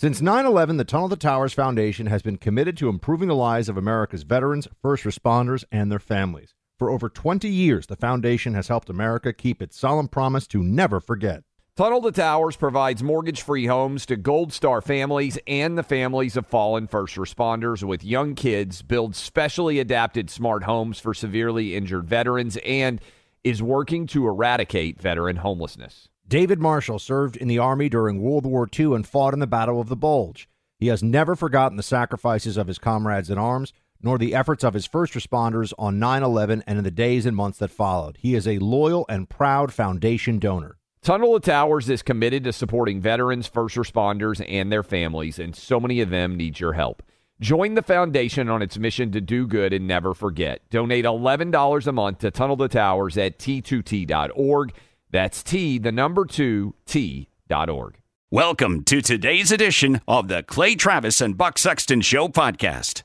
Since 9 11, the Tunnel to Towers Foundation has been committed to improving the lives of America's veterans, first responders, and their families. For over 20 years, the foundation has helped America keep its solemn promise to never forget. Tunnel to Towers provides mortgage free homes to Gold Star families and the families of fallen first responders with young kids, builds specially adapted smart homes for severely injured veterans, and is working to eradicate veteran homelessness. David Marshall served in the Army during World War II and fought in the Battle of the Bulge. He has never forgotten the sacrifices of his comrades in arms, nor the efforts of his first responders on 9 11 and in the days and months that followed. He is a loyal and proud foundation donor. Tunnel to Towers is committed to supporting veterans, first responders, and their families, and so many of them need your help. Join the foundation on its mission to do good and never forget. Donate $11 a month to Tunnel to Towers at t2t.org. That's T, the number two, T.org. Welcome to today's edition of the Clay Travis and Buck Sexton Show podcast.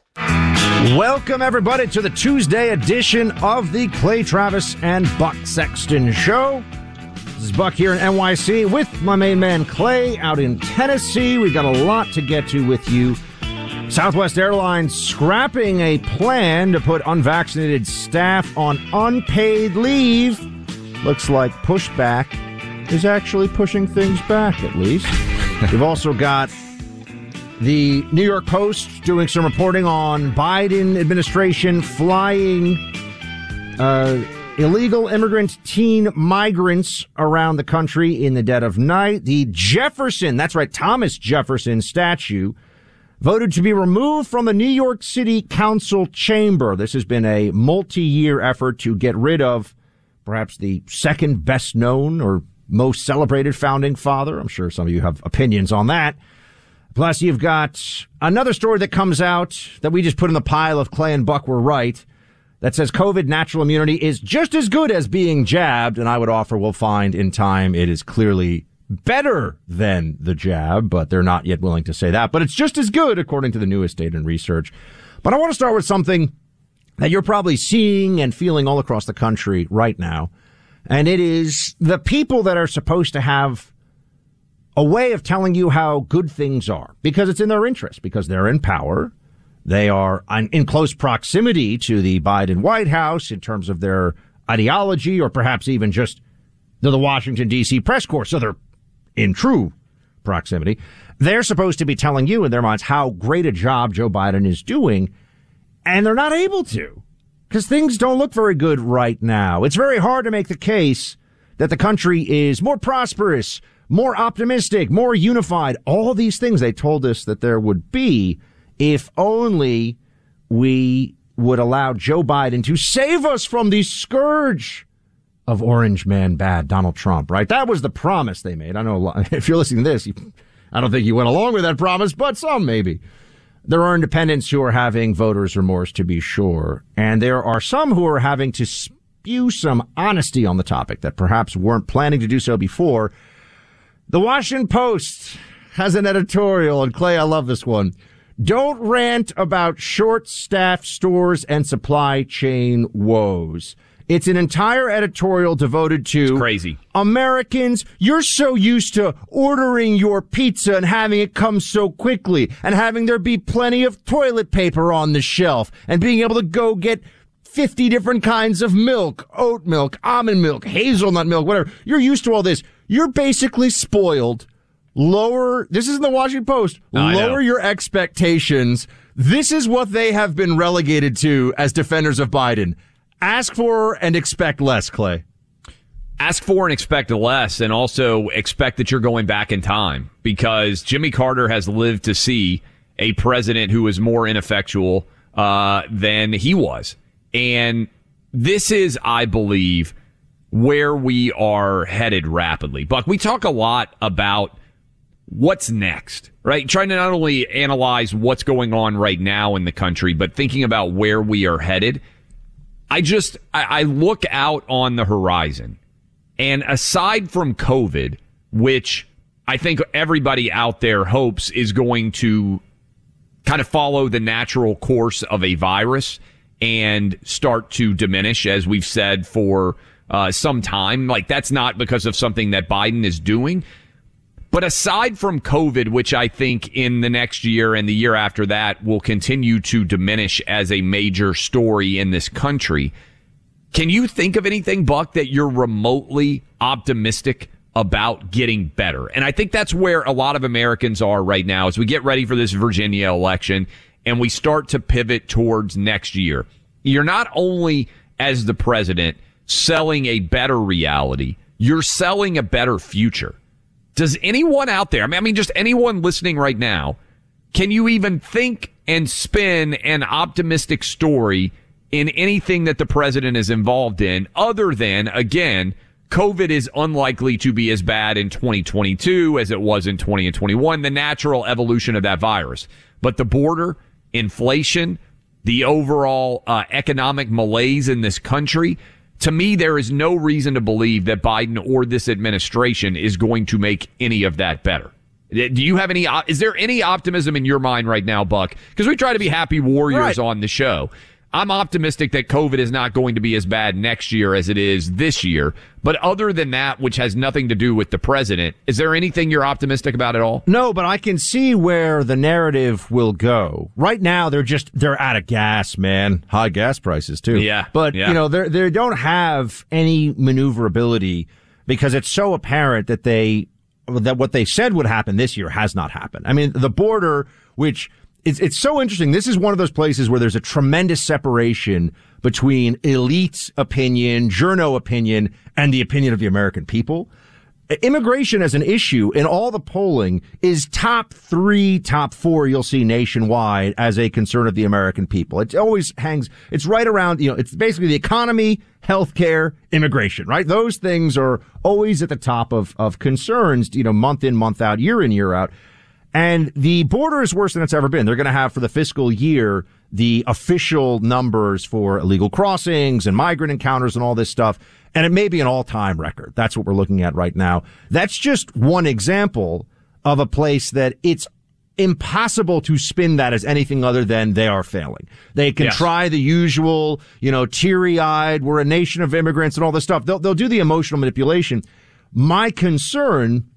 Welcome, everybody, to the Tuesday edition of the Clay Travis and Buck Sexton Show. This is Buck here in NYC with my main man Clay out in Tennessee. We've got a lot to get to with you. Southwest Airlines scrapping a plan to put unvaccinated staff on unpaid leave looks like pushback is actually pushing things back, at least. We've also got the New York Post doing some reporting on Biden administration flying uh, illegal immigrant teen migrants around the country in the dead of night. The Jefferson, that's right, Thomas Jefferson statue voted to be removed from the New York City Council chamber. This has been a multi-year effort to get rid of perhaps the second best known or most celebrated founding father. I'm sure some of you have opinions on that. Plus, you've got another story that comes out that we just put in the pile of Clay and Buck were right that says COVID natural immunity is just as good as being jabbed. And I would offer we'll find in time it is clearly better than the jab, but they're not yet willing to say that. But it's just as good according to the newest data and research. But I want to start with something that you're probably seeing and feeling all across the country right now. And it is the people that are supposed to have a way of telling you how good things are because it's in their interest, because they're in power. They are in close proximity to the Biden White House in terms of their ideology or perhaps even just they're the Washington DC press corps. So they're in true proximity. They're supposed to be telling you in their minds how great a job Joe Biden is doing and they're not able to because things don't look very good right now. It's very hard to make the case that the country is more prosperous, more optimistic, more unified. All these things they told us that there would be if only we would allow Joe Biden to save us from the scourge of Orange Man Bad, Donald Trump, right? That was the promise they made. I know if you're listening to this, you, I don't think you went along with that promise, but some maybe. There are independents who are having voters' remorse, to be sure. And there are some who are having to spew some honesty on the topic that perhaps weren't planning to do so before. The Washington Post has an editorial, and Clay, I love this one. Don't rant about short staffed stores and supply chain woes. It's an entire editorial devoted to crazy. Americans, you're so used to ordering your pizza and having it come so quickly and having there be plenty of toilet paper on the shelf and being able to go get 50 different kinds of milk, oat milk, almond milk, hazelnut milk, whatever. You're used to all this. You're basically spoiled. Lower, this is in the Washington Post. lower your expectations. This is what they have been relegated to as defenders of Biden. Ask for and expect less, Clay. Ask for and expect less, and also expect that you're going back in time because Jimmy Carter has lived to see a president who is more ineffectual uh, than he was. And this is, I believe, where we are headed rapidly. Buck, we talk a lot about what's next, right? Trying to not only analyze what's going on right now in the country, but thinking about where we are headed. I just, I, I look out on the horizon and aside from COVID, which I think everybody out there hopes is going to kind of follow the natural course of a virus and start to diminish, as we've said for uh, some time. Like that's not because of something that Biden is doing. But aside from COVID, which I think in the next year and the year after that will continue to diminish as a major story in this country, can you think of anything, Buck, that you're remotely optimistic about getting better? And I think that's where a lot of Americans are right now as we get ready for this Virginia election and we start to pivot towards next year. You're not only as the president selling a better reality, you're selling a better future. Does anyone out there, I mean, just anyone listening right now, can you even think and spin an optimistic story in anything that the president is involved in other than, again, COVID is unlikely to be as bad in 2022 as it was in 20 and 21, the natural evolution of that virus. But the border, inflation, the overall uh, economic malaise in this country, to me, there is no reason to believe that Biden or this administration is going to make any of that better. Eh, do you have any? Is there any optimism in your mind right now, Buck? Because we try to be happy warriors right. on the show. I'm optimistic that COVID is not going to be as bad next year as it is this year. But other than that, which has nothing to do with the president, is there anything you're optimistic about at all? No, but I can see where the narrative will go. Right now, they're just, they're out of gas, man. High gas prices too. Yeah. But, yeah. you know, they they don't have any maneuverability because it's so apparent that they, that what they said would happen this year has not happened. I mean, the border, which, it's, it's so interesting. This is one of those places where there's a tremendous separation between elite opinion, journo opinion, and the opinion of the American people. Immigration as an issue in all the polling is top three, top four you'll see nationwide as a concern of the American people. It always hangs, it's right around, you know, it's basically the economy, healthcare, immigration, right? Those things are always at the top of, of concerns, you know, month in, month out, year in, year out. And the border is worse than it's ever been. They're going to have for the fiscal year the official numbers for illegal crossings and migrant encounters and all this stuff. And it may be an all time record. That's what we're looking at right now. That's just one example of a place that it's impossible to spin that as anything other than they are failing. They can yes. try the usual, you know, teary eyed, we're a nation of immigrants and all this stuff. They'll, they'll do the emotional manipulation. My concern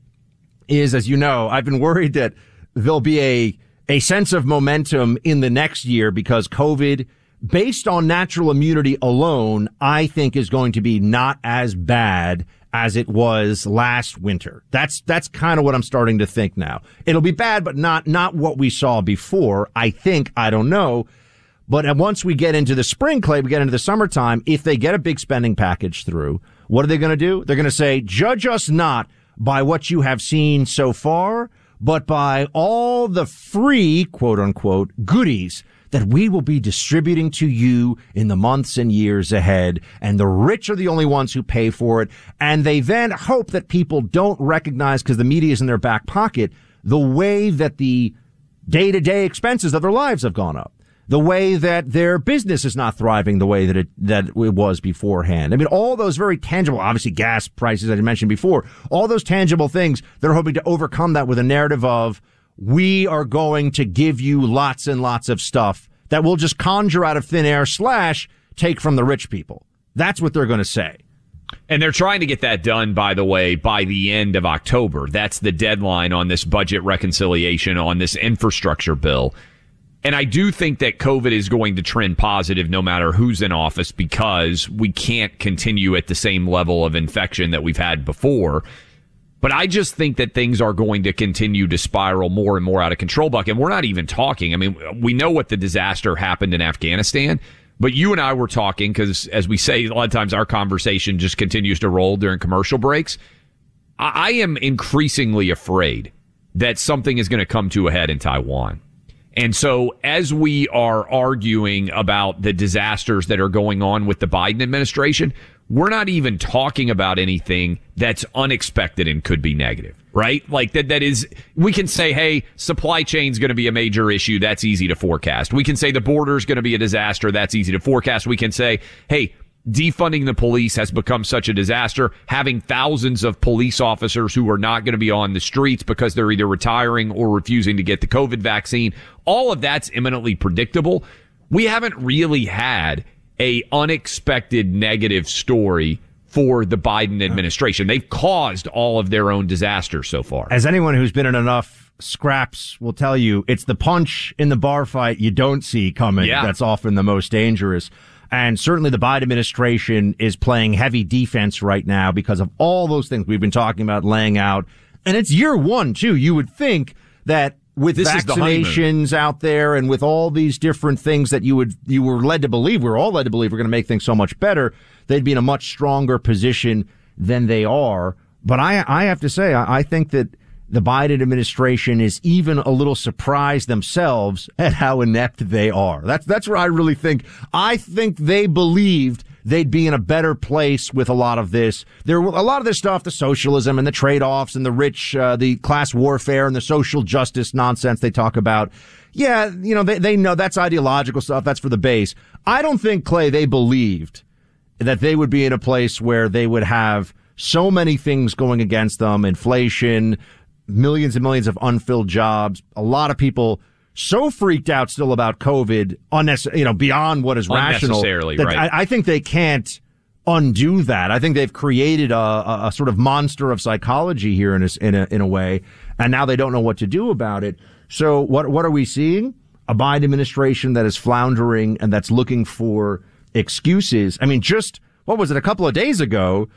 is, as you know, I've been worried that there'll be a, a sense of momentum in the next year because COVID, based on natural immunity alone, I think is going to be not as bad as it was last winter. That's, that's kind of what I'm starting to think now. It'll be bad, but not, not what we saw before. I think, I don't know. But once we get into the spring, Clay, we get into the summertime, if they get a big spending package through, what are they going to do? They're going to say, judge us not by what you have seen so far, but by all the free, quote unquote, goodies that we will be distributing to you in the months and years ahead. And the rich are the only ones who pay for it. And they then hope that people don't recognize because the media is in their back pocket the way that the day to day expenses of their lives have gone up the way that their business is not thriving the way that it that it was beforehand. I mean, all those very tangible, obviously gas prices I mentioned before, all those tangible things they're hoping to overcome that with a narrative of we are going to give you lots and lots of stuff that will just conjure out of thin air slash take from the rich people. That's what they're going to say. And they're trying to get that done, by the way, by the end of October. That's the deadline on this budget reconciliation on this infrastructure bill. And I do think that COVID is going to trend positive no matter who's in office because we can't continue at the same level of infection that we've had before. But I just think that things are going to continue to spiral more and more out of control, Buck. And we're not even talking. I mean, we know what the disaster happened in Afghanistan. But you and I were talking because, as we say, a lot of times our conversation just continues to roll during commercial breaks. I, I am increasingly afraid that something is going to come to a head in Taiwan. And so as we are arguing about the disasters that are going on with the Biden administration, we're not even talking about anything that's unexpected and could be negative, right? Like that, that is, we can say, hey, supply chain's going to be a major issue. That's easy to forecast. We can say the border is going to be a disaster. That's easy to forecast. We can say, hey, defunding the police has become such a disaster. Having thousands of police officers who are not going to be on the streets because they're either retiring or refusing to get the COVID vaccine. All of that's imminently predictable. We haven't really had a unexpected negative story for the Biden administration. They've caused all of their own disasters so far. As anyone who's been in enough scraps will tell you, it's the punch in the bar fight you don't see coming yeah. that's often the most dangerous. And certainly the Biden administration is playing heavy defense right now because of all those things we've been talking about laying out. And it's year one, too. You would think that with this vaccinations the out there and with all these different things that you would, you were led to believe, we're all led to believe we're going to make things so much better, they'd be in a much stronger position than they are. But I, I have to say, I, I think that the Biden administration is even a little surprised themselves at how inept they are. That's, that's where I really think, I think they believed they'd be in a better place with a lot of this. There, were a lot of this stuff, the socialism and the trade-offs and the rich, uh, the class warfare and the social justice nonsense they talk about. Yeah, you know, they, they know that's ideological stuff. That's for the base. I don't think, Clay, they believed that they would be in a place where they would have so many things going against them, inflation, millions and millions of unfilled jobs. A lot of people so freaked out still about COVID, unnecessary, you know, beyond what is rational. Right. I, I, think they can't undo that. I think they've created a, a, a sort of monster of psychology here in a, in a, in a way, and now they don't know what to do about it. So what what are we seeing? A Biden administration that is floundering and that's looking for excuses. I mean, just what was it? A couple of days ago,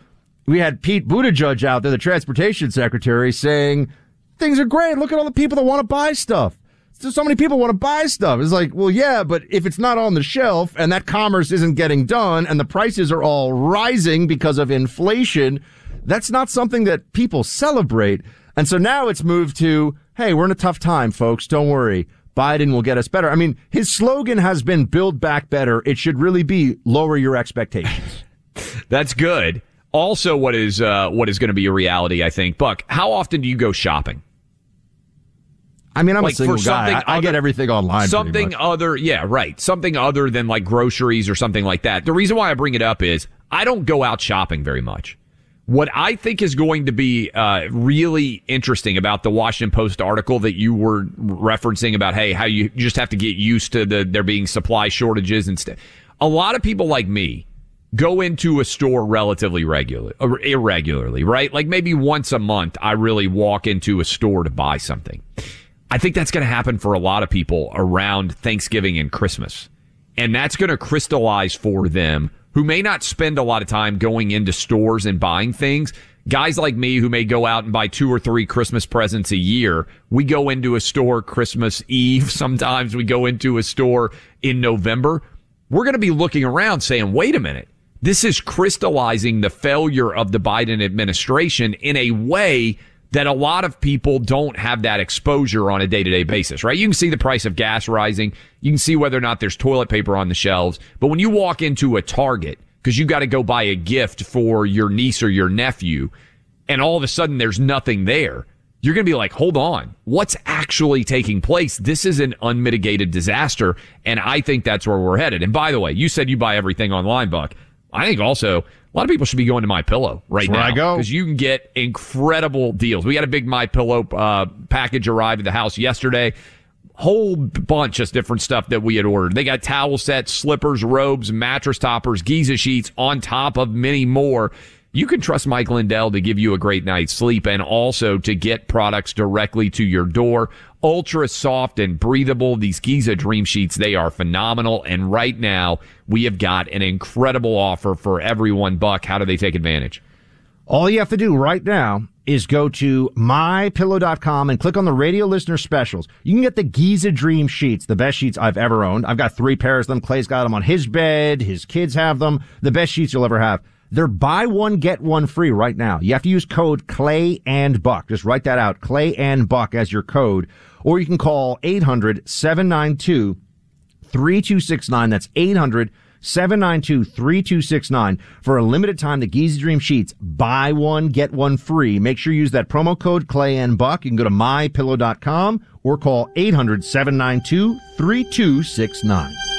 we had Pete Buttigieg out there, the transportation secretary, saying things are great. Look at all the people that want to buy stuff. So many people want to buy stuff. It's like, well, yeah, but if it's not on the shelf and that commerce isn't getting done and the prices are all rising because of inflation, that's not something that people celebrate. And so now it's moved to, hey, we're in a tough time, folks. Don't worry. Biden will get us better. I mean, his slogan has been build back better. It should really be lower your expectations. That's good. Also, what is uh, what is going to be a reality? I think, Buck. How often do you go shopping? I mean, I'm like a single guy. I, other, I, get everything online. Something other, yeah, right. Something other than like groceries or something like that. The reason why I bring it up is I don't go out shopping very much. What I think is going to be uh, really interesting about the Washington Post article that you were referencing about, hey, how you just have to get used to the there being supply shortages and stuff. A lot of people like me go into a store relatively regularly, uh, irregularly, right? Like maybe once a month, I really walk into a store to buy something. I think that's going to happen for a lot of people around Thanksgiving and Christmas. And that's going to crystallize for them who may not spend a lot of time going into stores and buying things. Guys like me who may go out and buy two or three Christmas presents a year. We go into a store Christmas Eve. Sometimes we go into a store in November. We're going to be looking around saying, wait a minute this is crystallizing the failure of the Biden administration in a way that a lot of people don't have that exposure on a day to day basis, right? You can see the price of gas rising. You can see whether or not there's toilet paper on the shelves. But when you walk into a Target, because you got to go buy a gift for your niece or your nephew, and all of a sudden there's nothing there, you're going to be like, hold on, what's actually taking place? This is an unmitigated disaster. And I think that's where we're headed. And by the way, you said you buy everything online, Buck. I think also a lot of people should be going to My Pillow right That's now. I go because you can get incredible deals. We had a big My Pillow uh, package arrive at the house yesterday. whole bunch of different stuff that we had ordered. They got towel sets, slippers, robes, mattress toppers, Giza sheets on top of many more. You can trust Mike Lindell to give you a great night's sleep and also to get products directly to your door. Ultra soft and breathable. These Giza Dream Sheets, they are phenomenal. And right now we have got an incredible offer for everyone. Buck, how do they take advantage? All you have to do right now is go to mypillow.com and click on the radio listener specials. You can get the Giza Dream Sheets, the best sheets I've ever owned. I've got three pairs of them. Clay's got them on his bed. His kids have them. The best sheets you'll ever have. They're buy one, get one free right now. You have to use code Clay and Buck. Just write that out. Clay and Buck as your code. Or you can call 800 792 3269. That's 800 792 3269 for a limited time. The Giza Dream Sheets. Buy one, get one free. Make sure you use that promo code Clay and Buck. You can go to mypillow.com or call 800 792 3269.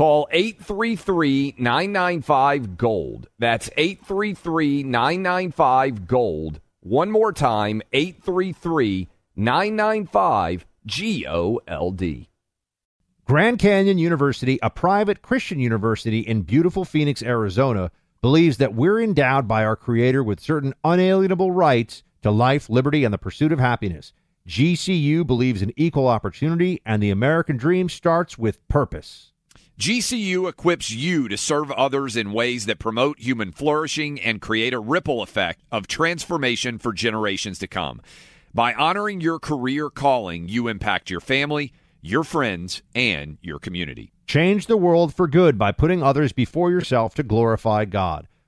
Call 833 995 Gold. That's 833 995 Gold. One more time 833 995 G O L D. Grand Canyon University, a private Christian university in beautiful Phoenix, Arizona, believes that we're endowed by our Creator with certain unalienable rights to life, liberty, and the pursuit of happiness. GCU believes in equal opportunity, and the American dream starts with purpose. GCU equips you to serve others in ways that promote human flourishing and create a ripple effect of transformation for generations to come. By honoring your career calling, you impact your family, your friends, and your community. Change the world for good by putting others before yourself to glorify God.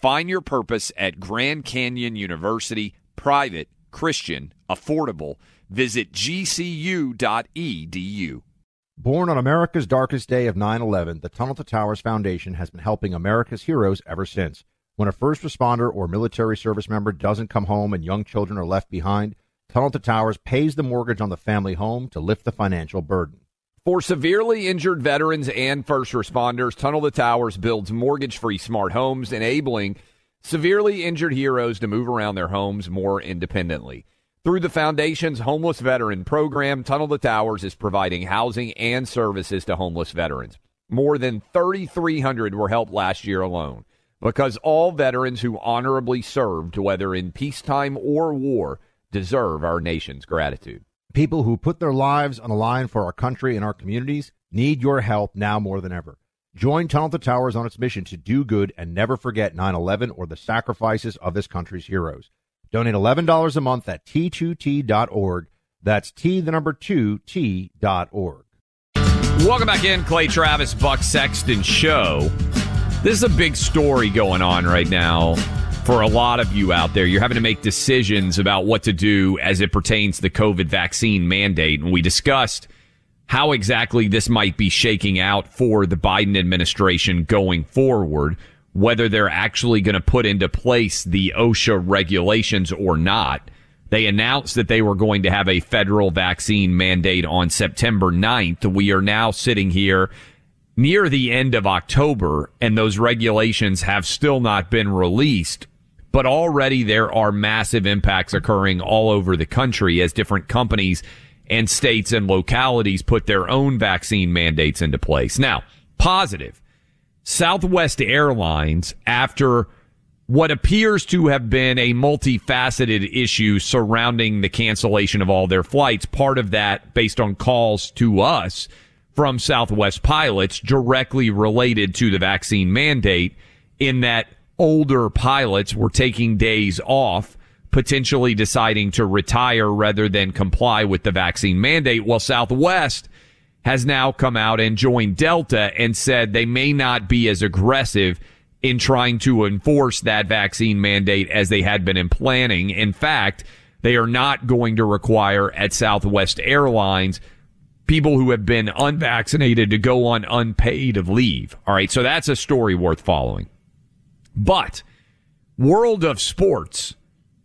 Find your purpose at Grand Canyon University, private, Christian, affordable. Visit gcu.edu. Born on America's darkest day of 9 11, the Tunnel to Towers Foundation has been helping America's heroes ever since. When a first responder or military service member doesn't come home and young children are left behind, Tunnel to Towers pays the mortgage on the family home to lift the financial burden. For severely injured veterans and first responders, Tunnel to Towers builds mortgage free smart homes, enabling severely injured heroes to move around their homes more independently. Through the Foundation's Homeless Veteran Program, Tunnel to Towers is providing housing and services to homeless veterans. More than 3,300 were helped last year alone because all veterans who honorably served, whether in peacetime or war, deserve our nation's gratitude. People who put their lives on the line for our country and our communities need your help now more than ever. Join Tunnel to Towers on its mission to do good and never forget 9 11 or the sacrifices of this country's heroes. Donate $11 a month at t2t.org. That's T, the number 2, T.org. Welcome back in, Clay Travis, Buck Sexton Show. This is a big story going on right now for a lot of you out there. You're having to make decisions about what to do as it pertains to the COVID vaccine mandate. And we discussed how exactly this might be shaking out for the Biden administration going forward, whether they're actually going to put into place the OSHA regulations or not. They announced that they were going to have a federal vaccine mandate on September 9th. We are now sitting here near the end of October and those regulations have still not been released. But already there are massive impacts occurring all over the country as different companies and states and localities put their own vaccine mandates into place. Now, positive. Southwest Airlines, after what appears to have been a multifaceted issue surrounding the cancellation of all their flights, part of that based on calls to us from Southwest pilots directly related to the vaccine mandate in that older pilots were taking days off, potentially deciding to retire rather than comply with the vaccine mandate. Well, Southwest has now come out and joined Delta and said they may not be as aggressive in trying to enforce that vaccine mandate as they had been in planning. In fact, they are not going to require at Southwest Airlines people who have been unvaccinated to go on unpaid leave. All right. So that's a story worth following. But world of sports,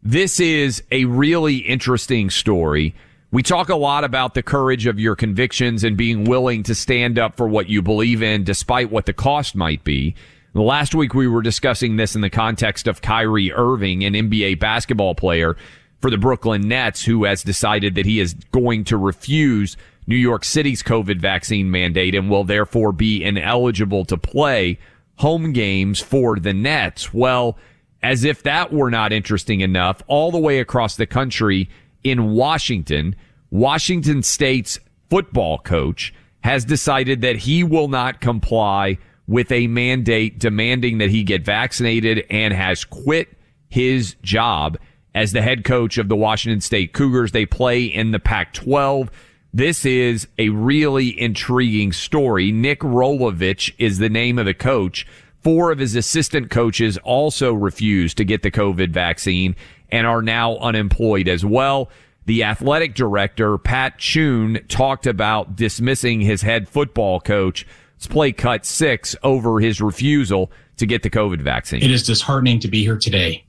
this is a really interesting story. We talk a lot about the courage of your convictions and being willing to stand up for what you believe in despite what the cost might be. Last week we were discussing this in the context of Kyrie Irving, an NBA basketball player for the Brooklyn Nets who has decided that he is going to refuse New York City's COVID vaccine mandate and will therefore be ineligible to play home games for the Nets. Well, as if that were not interesting enough, all the way across the country in Washington, Washington State's football coach has decided that he will not comply with a mandate demanding that he get vaccinated and has quit his job as the head coach of the Washington State Cougars. They play in the Pac 12. This is a really intriguing story. Nick Rolovich is the name of the coach. Four of his assistant coaches also refused to get the COVID vaccine and are now unemployed as well. The athletic director, Pat Chun, talked about dismissing his head football coach. Let's play cut six over his refusal to get the COVID vaccine. It is disheartening to be here today.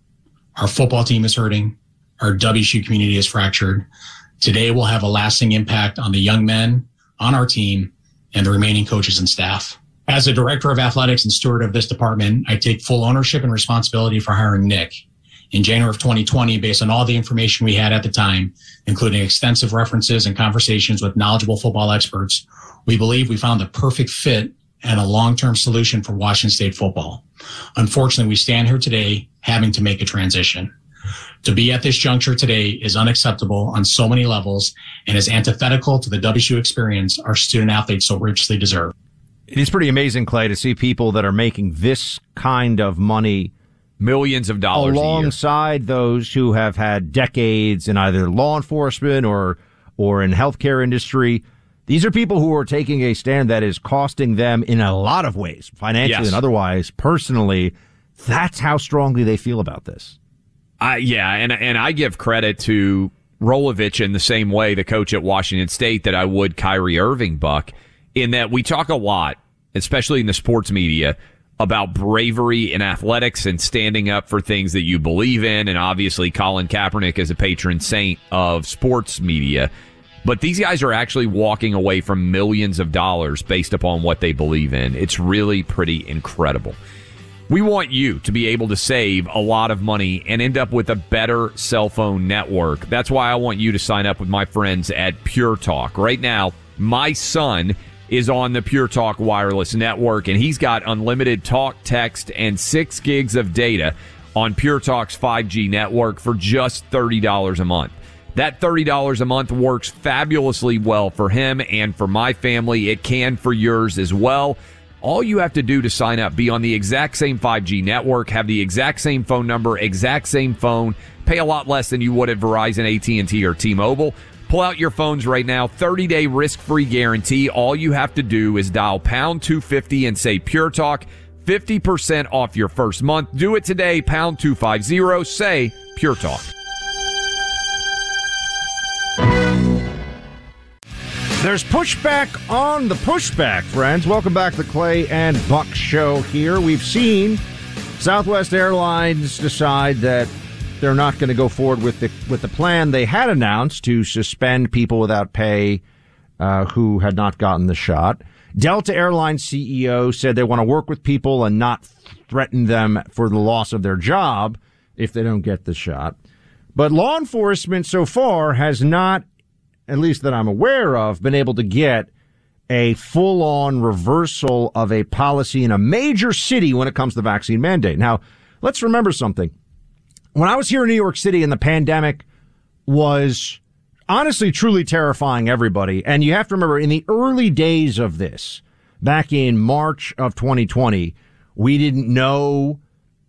Our football team is hurting. Our WSU community is fractured. Today will have a lasting impact on the young men on our team and the remaining coaches and staff. As a director of athletics and steward of this department, I take full ownership and responsibility for hiring Nick. In January of 2020, based on all the information we had at the time, including extensive references and conversations with knowledgeable football experts, we believe we found the perfect fit and a long-term solution for Washington State football. Unfortunately, we stand here today having to make a transition to be at this juncture today is unacceptable on so many levels and is antithetical to the WSU experience our student athletes so richly deserve. It is pretty amazing, Clay, to see people that are making this kind of money millions of dollars alongside those who have had decades in either law enforcement or or in healthcare industry. These are people who are taking a stand that is costing them in a lot of ways, financially yes. and otherwise, personally. That's how strongly they feel about this. I, yeah, and and I give credit to Rolovich in the same way, the coach at Washington State, that I would Kyrie Irving, Buck, in that we talk a lot, especially in the sports media, about bravery in athletics and standing up for things that you believe in. And obviously, Colin Kaepernick is a patron saint of sports media. But these guys are actually walking away from millions of dollars based upon what they believe in. It's really pretty incredible. We want you to be able to save a lot of money and end up with a better cell phone network. That's why I want you to sign up with my friends at Pure Talk. Right now, my son is on the Pure Talk wireless network and he's got unlimited talk, text, and six gigs of data on Pure Talk's 5G network for just $30 a month. That $30 a month works fabulously well for him and for my family. It can for yours as well. All you have to do to sign up, be on the exact same 5G network, have the exact same phone number, exact same phone, pay a lot less than you would at Verizon, AT&T, or T-Mobile. Pull out your phones right now. 30 day risk free guarantee. All you have to do is dial pound 250 and say Pure Talk. 50% off your first month. Do it today. Pound 250. Say Pure Talk. There's pushback on the pushback, friends. Welcome back to the Clay and Buck Show here. We've seen Southwest Airlines decide that they're not going to go forward with the with the plan they had announced to suspend people without pay uh, who had not gotten the shot. Delta Airlines CEO said they want to work with people and not threaten them for the loss of their job if they don't get the shot. But law enforcement so far has not, at least that I'm aware of, been able to get a full on reversal of a policy in a major city when it comes to the vaccine mandate. Now, let's remember something. When I was here in New York City and the pandemic was honestly truly terrifying everybody, and you have to remember in the early days of this, back in March of 2020, we didn't know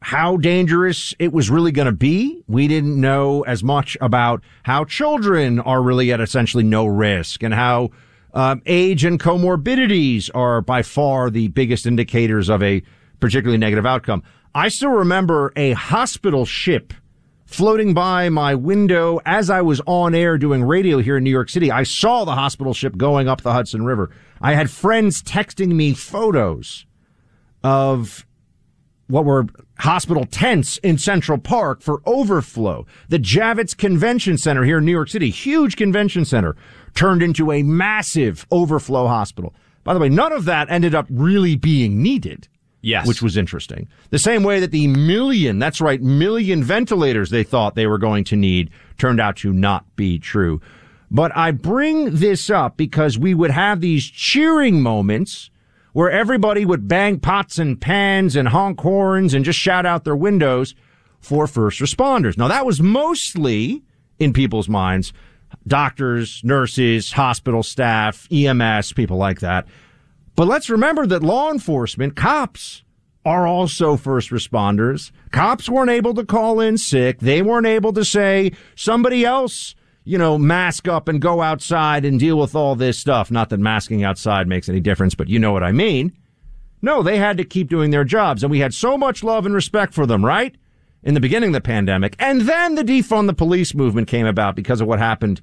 how dangerous it was really going to be. We didn't know as much about how children are really at essentially no risk and how um, age and comorbidities are by far the biggest indicators of a particularly negative outcome. I still remember a hospital ship floating by my window as I was on air doing radio here in New York City. I saw the hospital ship going up the Hudson River. I had friends texting me photos of what were hospital tents in Central Park for overflow. The Javits Convention Center here in New York City, huge convention center, turned into a massive overflow hospital. By the way, none of that ended up really being needed. Yes. Which was interesting. The same way that the million, that's right, million ventilators they thought they were going to need turned out to not be true. But I bring this up because we would have these cheering moments where everybody would bang pots and pans and honk horns and just shout out their windows for first responders. Now that was mostly in people's minds, doctors, nurses, hospital staff, EMS, people like that. But let's remember that law enforcement, cops, are also first responders. Cops weren't able to call in sick. They weren't able to say somebody else you know, mask up and go outside and deal with all this stuff. Not that masking outside makes any difference, but you know what I mean. No, they had to keep doing their jobs and we had so much love and respect for them, right? In the beginning of the pandemic. And then the defund the police movement came about because of what happened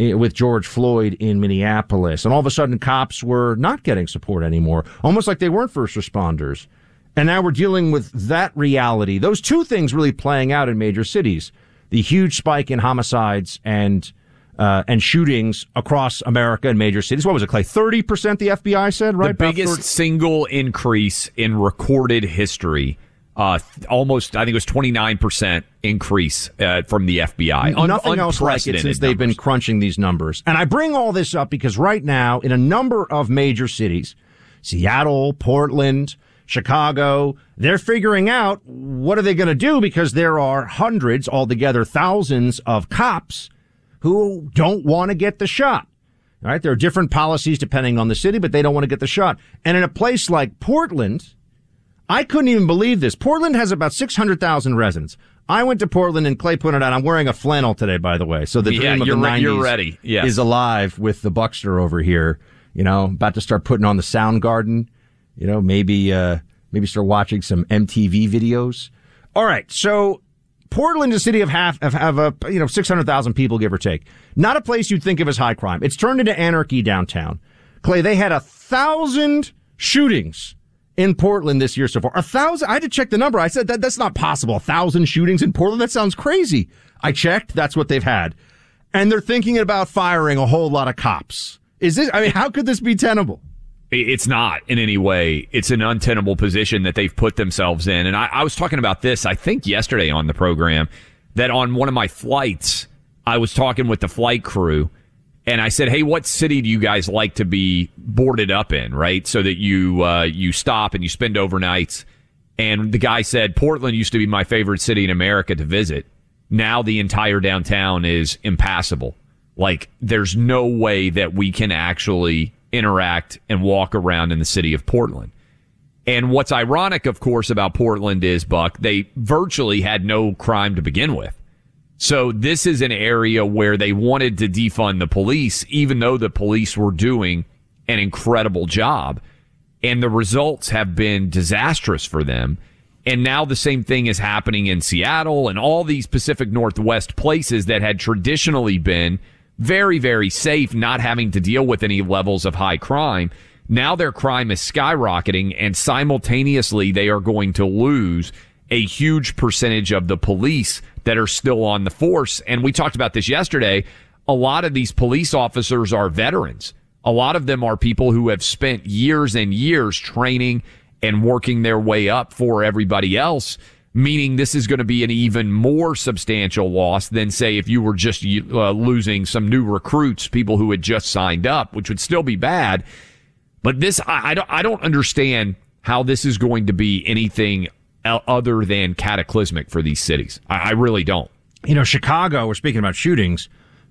eh, with George Floyd in Minneapolis. And all of a sudden cops were not getting support anymore, almost like they weren't first responders. And now we're dealing with that reality. Those two things really playing out in major cities the huge spike in homicides and uh, and shootings across America in major cities. What was it, Clay? Thirty percent, the FBI said, right? The biggest single increase in recorded history. Uh, almost, I think it was twenty nine percent increase uh, from the FBI. Un- Nothing else like it since numbers. they've been crunching these numbers. And I bring all this up because right now, in a number of major cities, Seattle, Portland, Chicago, they're figuring out what are they going to do because there are hundreds, altogether thousands of cops who don't want to get the shot. All right. There are different policies depending on the city, but they don't want to get the shot. And in a place like Portland, I couldn't even believe this. Portland has about 600,000 residents. I went to Portland and Clay pointed out I'm wearing a flannel today, by the way. So the yeah, dream of the re- 90s you're ready. Yes. is alive with the Buckster over here. You know, about to start putting on the Soundgarden. You know, maybe, uh, maybe start watching some MTV videos. All right. So Portland is a city of half, of, have a, you know, 600,000 people, give or take. Not a place you'd think of as high crime. It's turned into anarchy downtown. Clay, they had a thousand shootings in Portland this year so far. A thousand. I had to check the number. I said that that's not possible. A thousand shootings in Portland. That sounds crazy. I checked. That's what they've had. And they're thinking about firing a whole lot of cops. Is this, I mean, how could this be tenable? It's not in any way. It's an untenable position that they've put themselves in. And I, I, was talking about this, I think, yesterday on the program, that on one of my flights, I was talking with the flight crew and I said, Hey, what city do you guys like to be boarded up in? Right. So that you, uh, you stop and you spend overnights. And the guy said, Portland used to be my favorite city in America to visit. Now the entire downtown is impassable. Like there's no way that we can actually interact and walk around in the city of Portland. And what's ironic, of course, about Portland is, Buck, they virtually had no crime to begin with. So this is an area where they wanted to defund the police, even though the police were doing an incredible job. And the results have been disastrous for them. And now the same thing is happening in Seattle and all these Pacific Northwest places that had traditionally been very, very safe, not having to deal with any levels of high crime. Now their crime is skyrocketing and simultaneously they are going to lose a huge percentage of the police that are still on the force. And we talked about this yesterday. A lot of these police officers are veterans. A lot of them are people who have spent years and years training and working their way up for everybody else, meaning this is going to be an even more substantial loss than, say, if you were just uh, losing some new recruits, people who had just signed up, which would still be bad. But this, I, I don't, I don't understand how this is going to be anything other than cataclysmic for these cities. I, I really don't. You know, Chicago, we're speaking about shootings.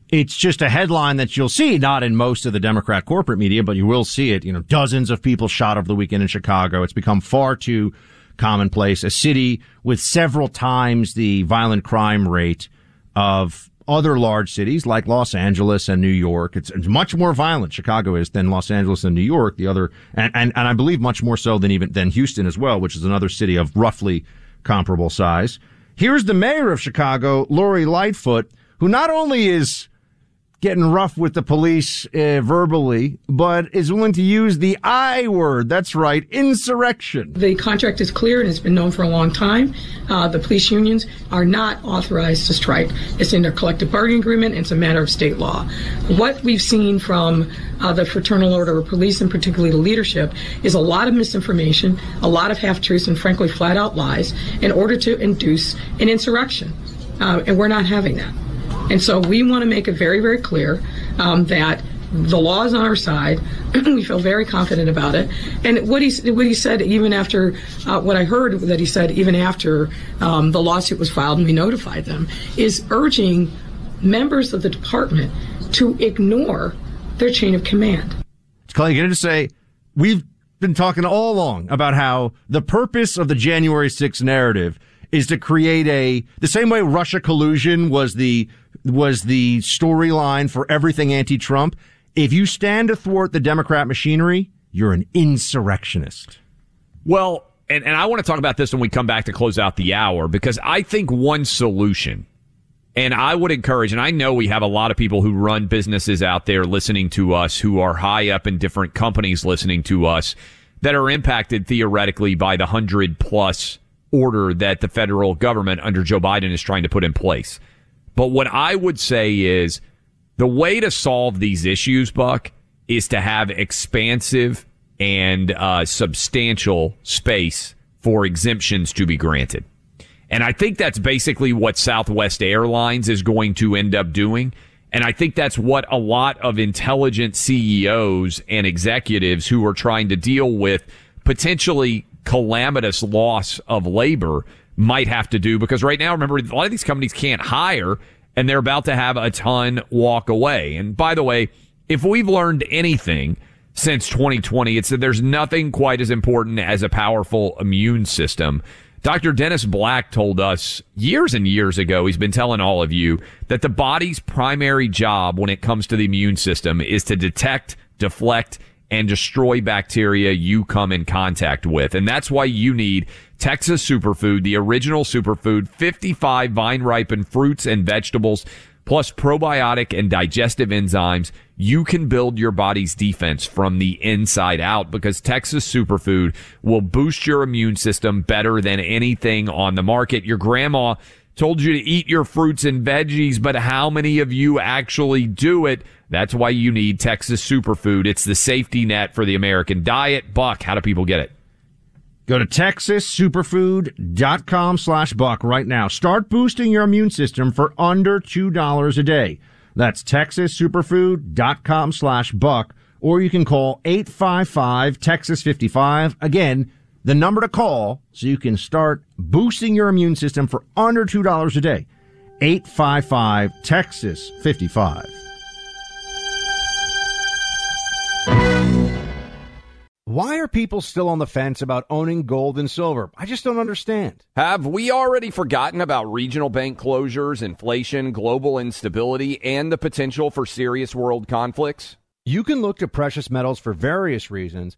It's just a headline that you'll see, not in most of the Democrat corporate media, but you will see it. You know, dozens of people shot over the weekend in Chicago. It's become far too commonplace. A city with several times the violent crime rate of other large cities like Los Angeles and New York. It's, it's, much more violent, Chicago is, than Los Angeles and New York. The other, and, and, and I believe much more so than even, than Houston as well, which is another city of roughly comparable size. Here's the mayor of Chicago, Lori Lightfoot, who not only is getting rough with the police uh, verbally, but is willing to use the I word. That's right, insurrection. The contract is clear and has been known for a long time. Uh, the police unions are not authorized to strike. It's in their collective bargaining agreement. It's a matter of state law. What we've seen from uh, the Fraternal Order of Police and particularly the leadership is a lot of misinformation, a lot of half truths, and frankly, flat out lies in order to induce an insurrection. Uh, and we're not having that. And so we want to make it very, very clear um, that the law is on our side. we feel very confident about it. And what he what he said, even after uh, what I heard that he said, even after um, the lawsuit was filed and we notified them, is urging members of the department to ignore their chain of command. It's Clay, going to say we've been talking all along about how the purpose of the January 6th narrative is to create a the same way Russia collusion was the was the storyline for everything anti-Trump. If you stand athwart the Democrat machinery, you're an insurrectionist. Well, and, and I want to talk about this when we come back to close out the hour because I think one solution, and I would encourage, and I know we have a lot of people who run businesses out there listening to us who are high up in different companies listening to us that are impacted theoretically by the hundred plus order that the federal government under Joe Biden is trying to put in place. But what I would say is the way to solve these issues, Buck, is to have expansive and uh, substantial space for exemptions to be granted. And I think that's basically what Southwest Airlines is going to end up doing. And I think that's what a lot of intelligent CEOs and executives who are trying to deal with potentially calamitous loss of labor might have to do because right now, remember, a lot of these companies can't hire and they're about to have a ton walk away. And by the way, if we've learned anything since 2020, it's that there's nothing quite as important as a powerful immune system. Dr. Dennis Black told us years and years ago, he's been telling all of you that the body's primary job when it comes to the immune system is to detect, deflect, and destroy bacteria you come in contact with. And that's why you need Texas Superfood, the original superfood, 55 vine ripened fruits and vegetables, plus probiotic and digestive enzymes. You can build your body's defense from the inside out because Texas Superfood will boost your immune system better than anything on the market. Your grandma told you to eat your fruits and veggies, but how many of you actually do it? That's why you need Texas Superfood. It's the safety net for the American diet. Buck, how do people get it? Go to texassuperfood.com slash buck right now. Start boosting your immune system for under $2 a day. That's texassuperfood.com slash buck, or you can call 855 Texas 55. Again, the number to call so you can start boosting your immune system for under $2 a day. 855 Texas 55. Why are people still on the fence about owning gold and silver? I just don't understand. Have we already forgotten about regional bank closures, inflation, global instability, and the potential for serious world conflicts? You can look to precious metals for various reasons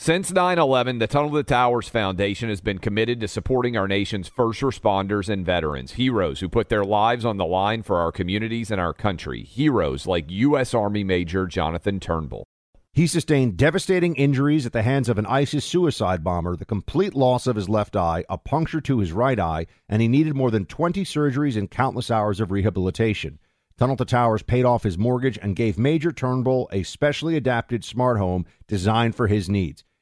Since 9 11, the Tunnel to Towers Foundation has been committed to supporting our nation's first responders and veterans, heroes who put their lives on the line for our communities and our country, heroes like U.S. Army Major Jonathan Turnbull. He sustained devastating injuries at the hands of an ISIS suicide bomber, the complete loss of his left eye, a puncture to his right eye, and he needed more than 20 surgeries and countless hours of rehabilitation. Tunnel to Towers paid off his mortgage and gave Major Turnbull a specially adapted smart home designed for his needs.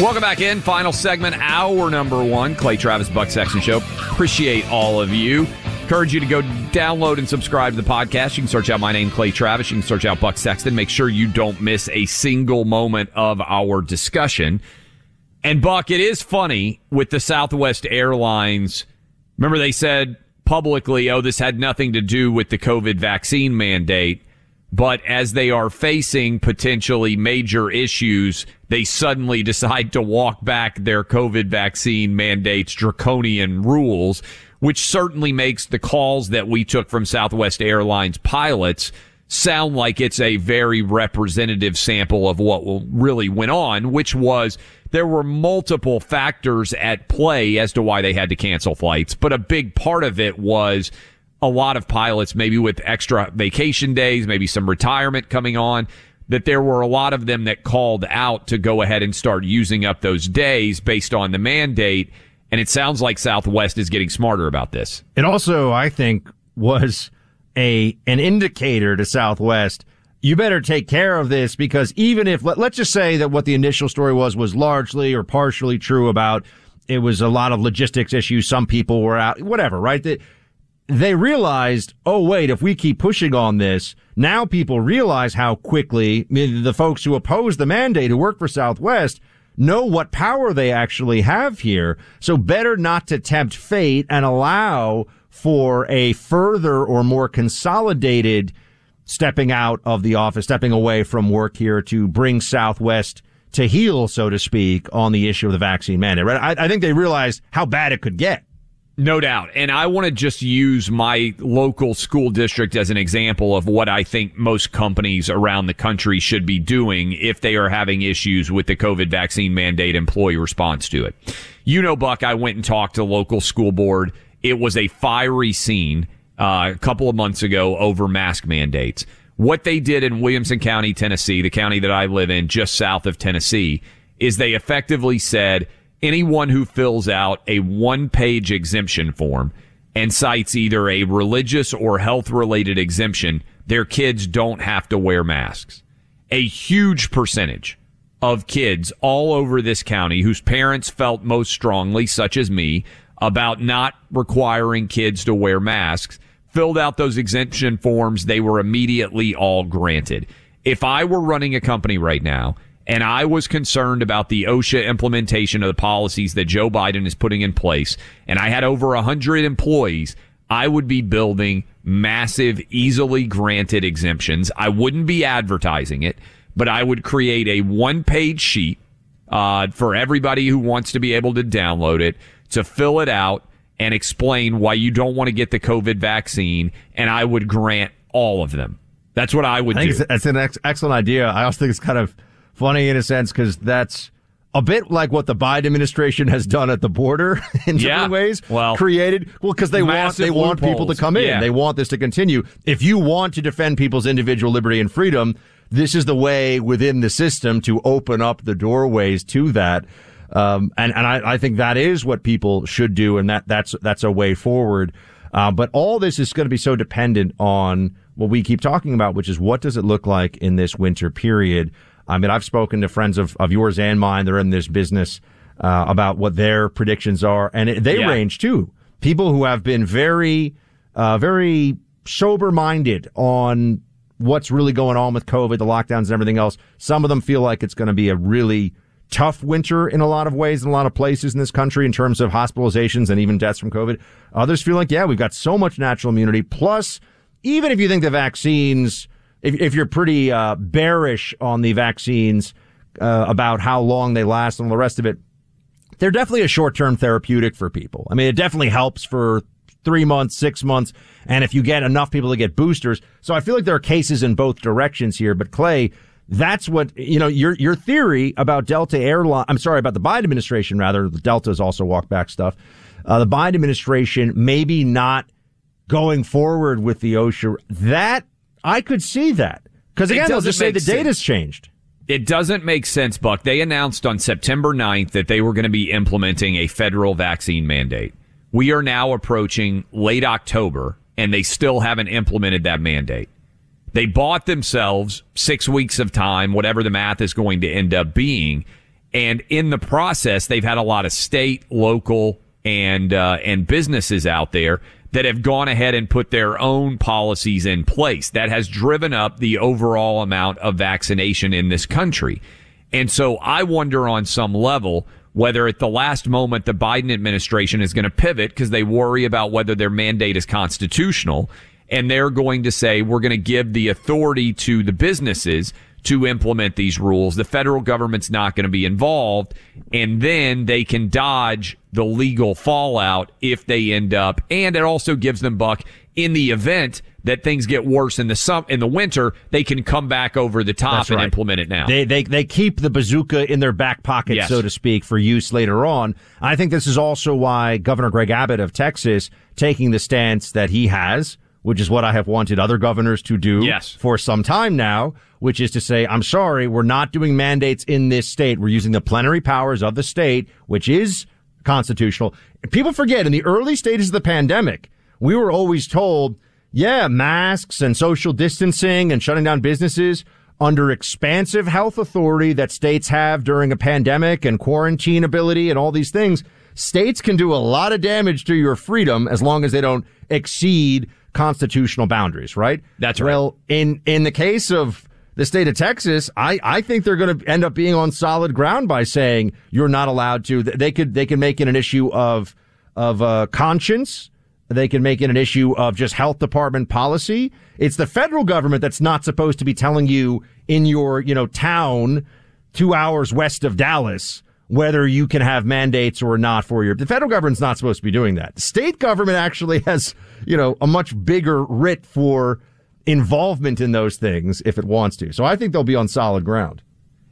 Welcome back in. Final segment, hour number one. Clay Travis, Buck Sexton Show. Appreciate all of you. Encourage you to go download and subscribe to the podcast. You can search out my name, Clay Travis. You can search out Buck Sexton. Make sure you don't miss a single moment of our discussion. And Buck, it is funny with the Southwest Airlines. Remember, they said publicly, oh, this had nothing to do with the COVID vaccine mandate. But as they are facing potentially major issues, they suddenly decide to walk back their COVID vaccine mandates, draconian rules, which certainly makes the calls that we took from Southwest Airlines pilots sound like it's a very representative sample of what really went on, which was there were multiple factors at play as to why they had to cancel flights. But a big part of it was a lot of pilots, maybe with extra vacation days, maybe some retirement coming on, that there were a lot of them that called out to go ahead and start using up those days based on the mandate. And it sounds like Southwest is getting smarter about this. It also, I think, was a an indicator to Southwest. You better take care of this because even if let, let's just say that what the initial story was was largely or partially true about it was a lot of logistics issues. Some people were out, whatever, right? That they realized, oh, wait, if we keep pushing on this, now people realize how quickly the folks who oppose the mandate who work for Southwest know what power they actually have here. So better not to tempt fate and allow for a further or more consolidated stepping out of the office, stepping away from work here to bring Southwest to heel, so to speak, on the issue of the vaccine mandate. Right? I, I think they realized how bad it could get. No doubt. And I want to just use my local school district as an example of what I think most companies around the country should be doing if they are having issues with the COVID vaccine mandate employee response to it. You know, Buck, I went and talked to local school board. It was a fiery scene uh, a couple of months ago over mask mandates. What they did in Williamson County, Tennessee, the county that I live in, just south of Tennessee, is they effectively said anyone who fills out a one page exemption form and cites either a religious or health related exemption, their kids don't have to wear masks. A huge percentage of kids all over this county whose parents felt most strongly, such as me, about not requiring kids to wear masks, filled out those exemption forms. They were immediately all granted. If I were running a company right now and I was concerned about the OSHA implementation of the policies that Joe Biden is putting in place, and I had over 100 employees, I would be building massive, easily granted exemptions. I wouldn't be advertising it, but I would create a one page sheet uh, for everybody who wants to be able to download it to fill it out and explain why you don't want to get the COVID vaccine, and I would grant all of them. That's what I would I do. That's an ex- excellent idea. I also think it's kind of funny in a sense because that's a bit like what the Biden administration has done at the border in Yeah. different ways. Well, created well because they want they want people to come in. Yeah. They want this to continue. If you want to defend people's individual liberty and freedom, this is the way within the system to open up the doorways to that. Um, and and I, I think that is what people should do, and that that's that's a way forward. Uh, but all this is going to be so dependent on what we keep talking about, which is what does it look like in this winter period. I mean, I've spoken to friends of, of yours and mine. They're in this business uh, about what their predictions are, and it, they Yeah. range too. People who have been very, uh, very sober minded on what's really going on with COVID, the lockdowns, and everything else. Some of them feel like it's going to be a really tough winter in a lot of ways in a lot of places in this country in terms of hospitalizations and even deaths from COVID. Others feel like, yeah, we've got so much natural immunity. Plus, even if you think the vaccines, if, if you're pretty uh, bearish on the vaccines uh, about how long they last and all the rest of it, they're definitely a short-term therapeutic for people. I mean, it definitely helps for three months, six months, and if you get enough people to get boosters. So I feel like there are cases in both directions here. But Clay, that's what you know. Your your theory about Delta Airline. I'm sorry about the Biden administration. Rather, the Delta's also walked back stuff. Uh, the Biden administration maybe not going forward with the OSHA. That I could see that because again, they'll just say the data's changed. It doesn't make sense, Buck. They announced on September 9th that they were going to be implementing a federal vaccine mandate. We are now approaching late October, and they still haven't implemented that mandate. They bought themselves six weeks of time, whatever the math is going to end up being. And in the process, they've had a lot of state, local, and uh, and businesses out there that have gone ahead and put their own policies in place. That has driven up the overall amount of vaccination in this country. And so I wonder on some level whether at the last moment the Biden administration is going to pivot because they worry about whether their mandate is constitutional and they're going to say we're going to give the authority to the businesses to implement these rules. The federal government's not going to be involved and then they can dodge the legal fallout if they end up and it also gives them buck in the event that things get worse in the sum in the winter, they can come back over the top That's and right. implement it now. They, they they keep the bazooka in their back pocket, Yes. so to speak, for use later on. I think this is also why Governor Greg Abbott of Texas taking the stance that he has, which is what I have wanted other governors to do Yes. for some time now, which is to say, I'm sorry, we're not doing mandates in this state. We're using the plenary powers of the state, which is constitutional. People forget in the early stages of the pandemic, we were always told, yeah, masks and social distancing and shutting down businesses under expansive health authority that states have during a pandemic and quarantine ability and all these things. States can do a lot of damage to your freedom as long as they don't exceed constitutional boundaries, right? That's right. Well, in, in the case of the state of Texas, I, I think they're going to end up being on solid ground by saying you're not allowed to. They could they can make it an issue of of uh, conscience. They can make it an issue of just health department policy. It's the federal government that's not supposed to be telling you in your you know town two hours west of Dallas whether you can have mandates or not for your the federal government's not supposed to be doing that. State government actually has, you know, a much bigger writ for involvement in those things if it wants to. So I think they'll be on solid ground.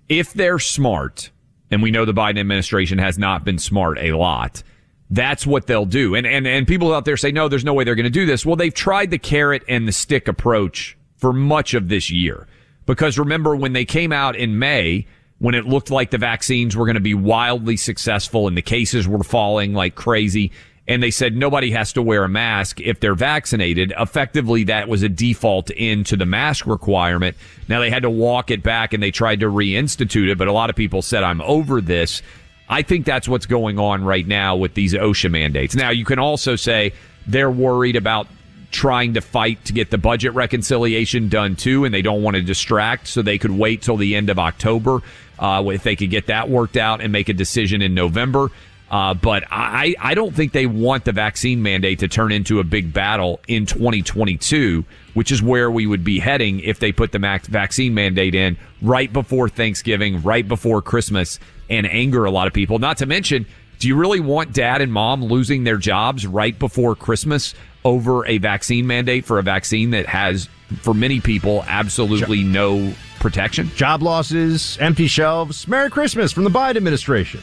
if they're smart, and we know the Biden administration has not been smart a lot, that's what they'll do. And and and people out there say, no, there's no way they're going to do this. Well, they've tried the carrot and the stick approach for much of this year. Because remember when they came out in May, when it looked like the vaccines were going to be wildly successful and the cases were falling like crazy, and they said nobody has to wear a mask if they're vaccinated. Effectively, that was a default into the mask requirement. Now they had to walk it back and they tried to reinstitute it, but a lot of people said, I'm over this. I think that's what's going on right now with these OSHA mandates. Now, you can also say they're worried about trying to fight to get the budget reconciliation done too, and they don't want to distract, so they could wait till the end of October uh, if they could get that worked out and make a decision in November. Uh, but I, I don't think they want the vaccine mandate to turn into a big battle in 2022, which is where we would be heading if they put the max vaccine mandate in right before Thanksgiving, right before Christmas, and anger a lot of people. Not to mention, do you really want dad and mom losing their jobs right before Christmas over a vaccine mandate for a vaccine that has, for many people, absolutely no protection? Job losses, empty shelves. Merry Christmas from the Biden administration.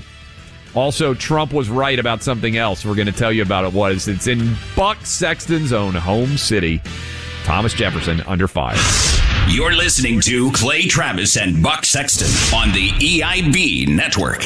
Also, Trump was right about something else. We're going to tell you about it. Was it's in Buck Sexton's own home city, Thomas Jefferson, under fire. You're listening to Clay Travis and Buck Sexton on the EIB network.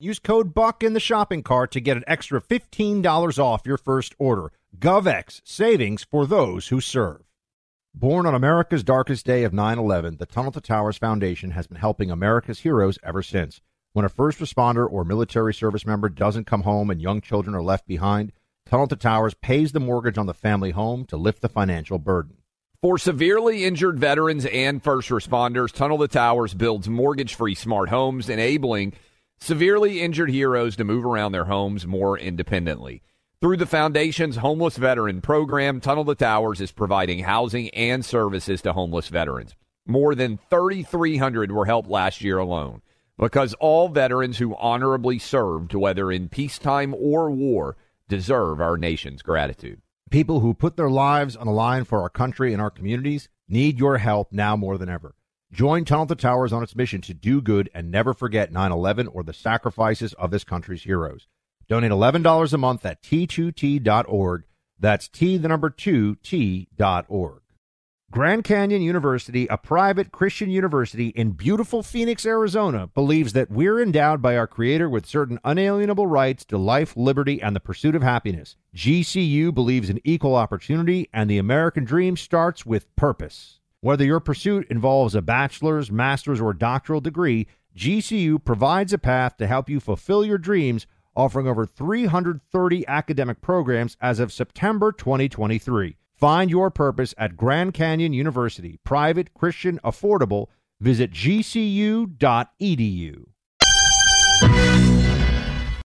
Use code BUCK in the shopping cart to get an extra $15 off your first order. GovX, savings for those who serve. Born on America's darkest day of 9 11, the Tunnel to Towers Foundation has been helping America's heroes ever since. When a first responder or military service member doesn't come home and young children are left behind, Tunnel to Towers pays the mortgage on the family home to lift the financial burden. For severely injured veterans and first responders, Tunnel to Towers builds mortgage free smart homes, enabling severely injured heroes to move around their homes more independently. Through the Foundation's Homeless Veteran Program, Tunnel to Towers is providing housing and services to homeless veterans. More than 3,300 were helped last year alone because all veterans who honorably served, whether in peacetime or war, deserve our nation's gratitude. People who put their lives on the line for our country and our communities need your help now more than ever. Join Tunnel to Towers on its mission to do good and never forget 9 11 or the sacrifices of this country's heroes. Donate $11 a month at t2t.org. That's T, the number 2, T.org. Grand Canyon University, a private Christian university in beautiful Phoenix, Arizona, believes that we're endowed by our Creator with certain unalienable rights to life, liberty, and the pursuit of happiness. GCU believes in equal opportunity, and the American dream starts with purpose. Whether your pursuit involves a bachelor's, master's, or doctoral degree, GCU provides a path to help you fulfill your dreams, offering over 330 academic programs as of September 2023. Find your purpose at Grand Canyon University, private, Christian, affordable. Visit gcu.edu.